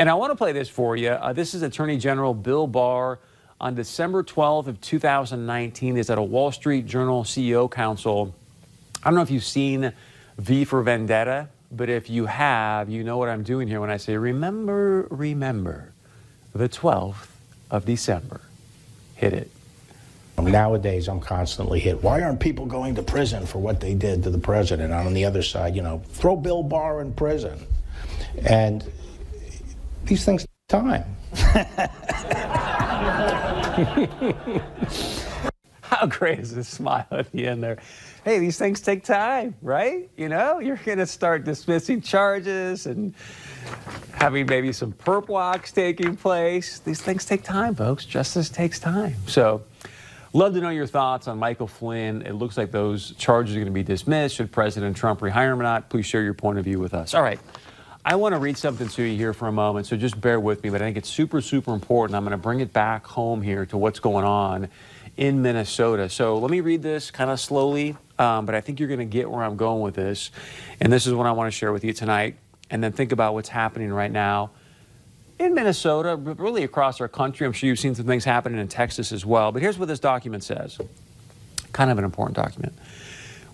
And I want to play this for you. Uh, this is Attorney General Bill Barr on December 12th of 2019 is at a Wall Street Journal CEO Council. I don't know if you've seen V for Vendetta, but if you have, you know what I'm doing here when I say, remember, remember, the 12th of December. Hit it. Nowadays, I'm constantly hit. Why aren't people going to prison for what they did to the president? And on the other side, you know, throw Bill Barr in prison. And these things take time. How great is this smile at the end there? Hey, these things take time, right? You know, you're going to start dismissing charges and having maybe some perp walks taking place. These things take time, folks. Justice takes time. So, love to know your thoughts on Michael Flynn. It looks like those charges are going to be dismissed. Should President Trump rehire him or not? Please share your point of view with us. All right. I want to read something to you here for a moment, so just bear with me, but I think it's super, super important. I'm going to bring it back home here to what's going on in Minnesota. So let me read this kind of slowly, um, but I think you're going to get where I'm going with this. And this is what I want to share with you tonight. And then think about what's happening right now in Minnesota, but really across our country. I'm sure you've seen some things happening in Texas as well. But here's what this document says kind of an important document.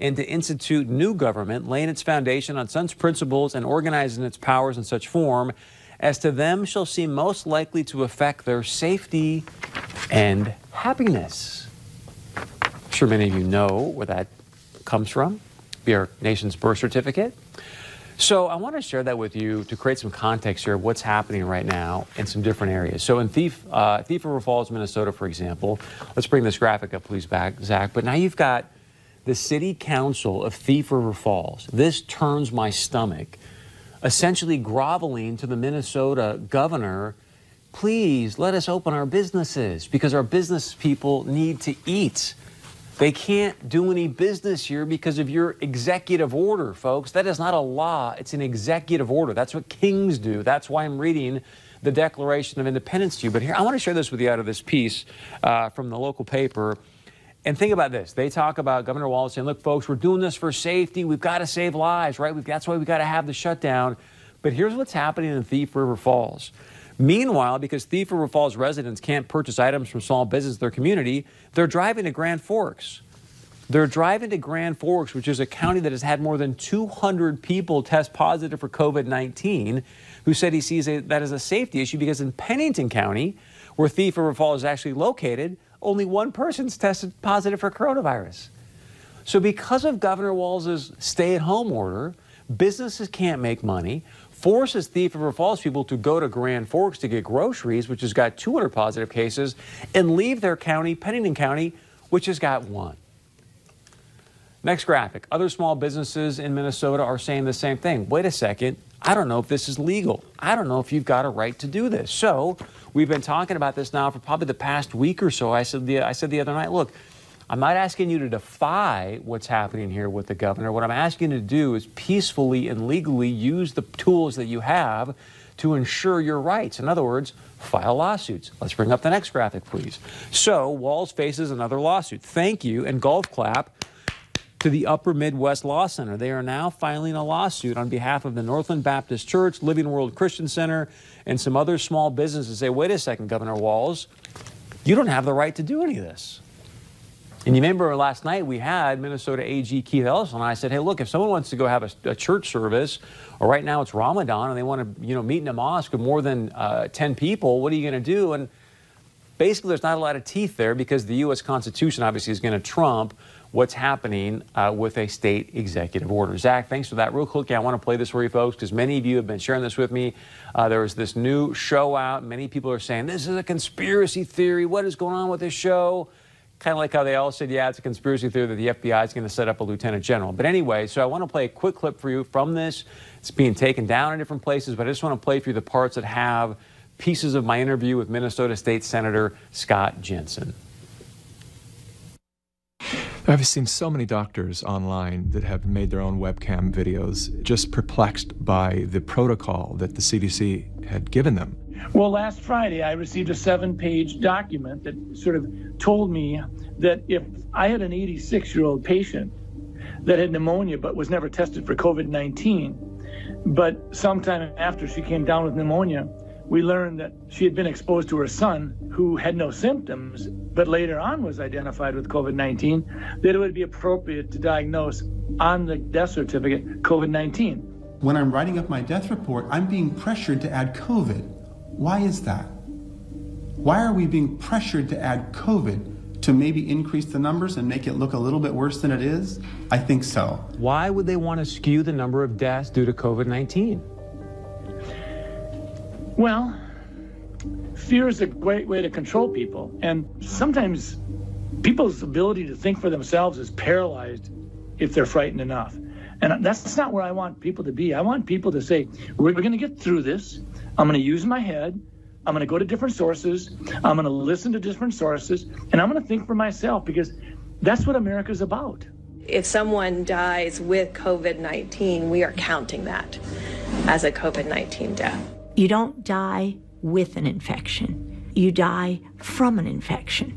and to institute new government, laying its foundation on such principles and organizing its powers in such form as to them shall seem most likely to affect their safety and happiness. I'm sure many of you know where that comes from, be our nation's birth certificate. So I want to share that with you to create some context here of what's happening right now in some different areas. So in Thief, uh, Thief River Falls, Minnesota, for example, let's bring this graphic up, please, back, Zach. But now you've got the city council of Thief River Falls, this turns my stomach, essentially groveling to the Minnesota governor, please let us open our businesses because our business people need to eat. They can't do any business here because of your executive order, folks. That is not a law, it's an executive order. That's what kings do. That's why I'm reading the Declaration of Independence to you. But here, I want to share this with you out of this piece uh, from the local paper. And think about this. They talk about Governor Wallace saying, look, folks, we're doing this for safety. We've got to save lives, right? We've, that's why we've got to have the shutdown. But here's what's happening in Thief River Falls. Meanwhile, because Thief River Falls residents can't purchase items from small business in their community, they're driving to Grand Forks. They're driving to Grand Forks, which is a county that has had more than 200 people test positive for COVID 19, who said he sees a, that as a safety issue because in Pennington County, where Thief River Falls is actually located, only one person's tested positive for coronavirus. So, because of Governor Walz's stay at home order, businesses can't make money, forces Thief River Falls people to go to Grand Forks to get groceries, which has got 200 positive cases, and leave their county, Pennington County, which has got one. Next graphic. Other small businesses in Minnesota are saying the same thing. Wait a second. I don't know if this is legal. I don't know if you've got a right to do this. So we've been talking about this now for probably the past week or so. I said the, I said the other night, look, I'm not asking you to defy what's happening here with the governor. What I'm asking you to do is peacefully and legally use the tools that you have to ensure your rights. In other words, file lawsuits. Let's bring up the next graphic, please. So Walz faces another lawsuit. Thank you and golf clap to the Upper Midwest Law Center. They are now filing a lawsuit on behalf of the Northland Baptist Church, Living Word Christian Center, and some other small businesses. Say, wait a second, Governor Walz, you don't have the right to do any of this. And you remember last night we had Minnesota AG Keith Ellison, and I said, hey, look, if someone wants to go have a, a, church service, or right now it's Ramadan, and they want to, you know, meet in a mosque with more than uh, 10 people, what are you going to do? And basically, there's not a lot of teeth there because the U.S. Constitution obviously is going to trump what's happening uh, with a state executive order. Zach, thanks for that. Real quickly, I want to play this for you folks because many of you have been sharing this with me. Uh, there was this new show out. Many people are saying this is a conspiracy theory. What is going on with this show? Kind of like how they all said, yeah, it's a conspiracy theory that the FBI is going to set up a lieutenant general. But anyway, so I want to play a quick clip for you from this. It's being taken down in different places, but I just want to play for you the parts that have pieces of my interview with Minnesota State Senator Scott Jensen. I've seen so many doctors online that have made their own webcam videos, just perplexed by the protocol that the CDC had given them. Well, last Friday, I received a seven page document that sort of told me that if I had an 86 year old patient that had pneumonia but was never tested for COVID 19, but sometime after she came down with pneumonia, we learned that she had been exposed to her son who had no symptoms, but later on was identified with COVID 19, that it would be appropriate to diagnose on the death certificate COVID 19. When I'm writing up my death report, I'm being pressured to add COVID. Why is that? Why are we being pressured to add COVID to maybe increase the numbers and make it look a little bit worse than it is? I think so. Why would they want to skew the number of deaths due to COVID 19? Well, fear is a great way to control people. And sometimes people's ability to think for themselves is paralyzed if they're frightened enough. And that's not where I want people to be. I want people to say, we're going to get through this. I'm going to use my head. I'm going to go to different sources. I'm going to listen to different sources. And I'm going to think for myself because that's what America's about. If someone dies with COVID 19, we are counting that as a COVID 19 death. You don't die with an infection, you die from an infection.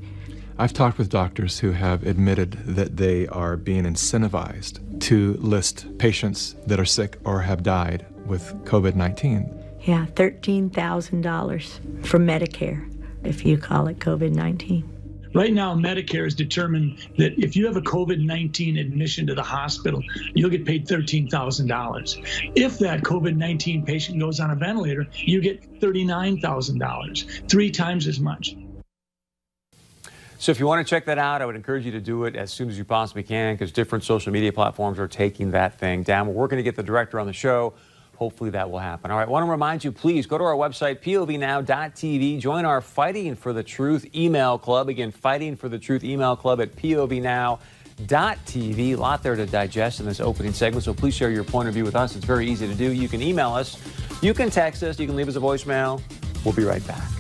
I've talked with doctors who have admitted that they are being incentivized to list patients that are sick or have died with COVID 19. Yeah, $13,000 from Medicare, if you call it COVID 19. Right now, Medicare has determined that if you have a COVID 19 admission to the hospital, you'll get paid $13,000. If that COVID 19 patient goes on a ventilator, you get $39,000, three times as much. So if you want to check that out, I would encourage you to do it as soon as you possibly can because different social media platforms are taking that thing down. We're working to get the director on the show. Hopefully that will happen. All right, I want to remind you, please go to our website, povnow.tv. Join our Fighting for the Truth email club. Again, Fighting for the Truth email club at povnow.tv. A lot there to digest in this opening segment, so please share your point of view with us. It's very easy to do. You can email us, you can text us, you can leave us a voicemail. We'll be right back.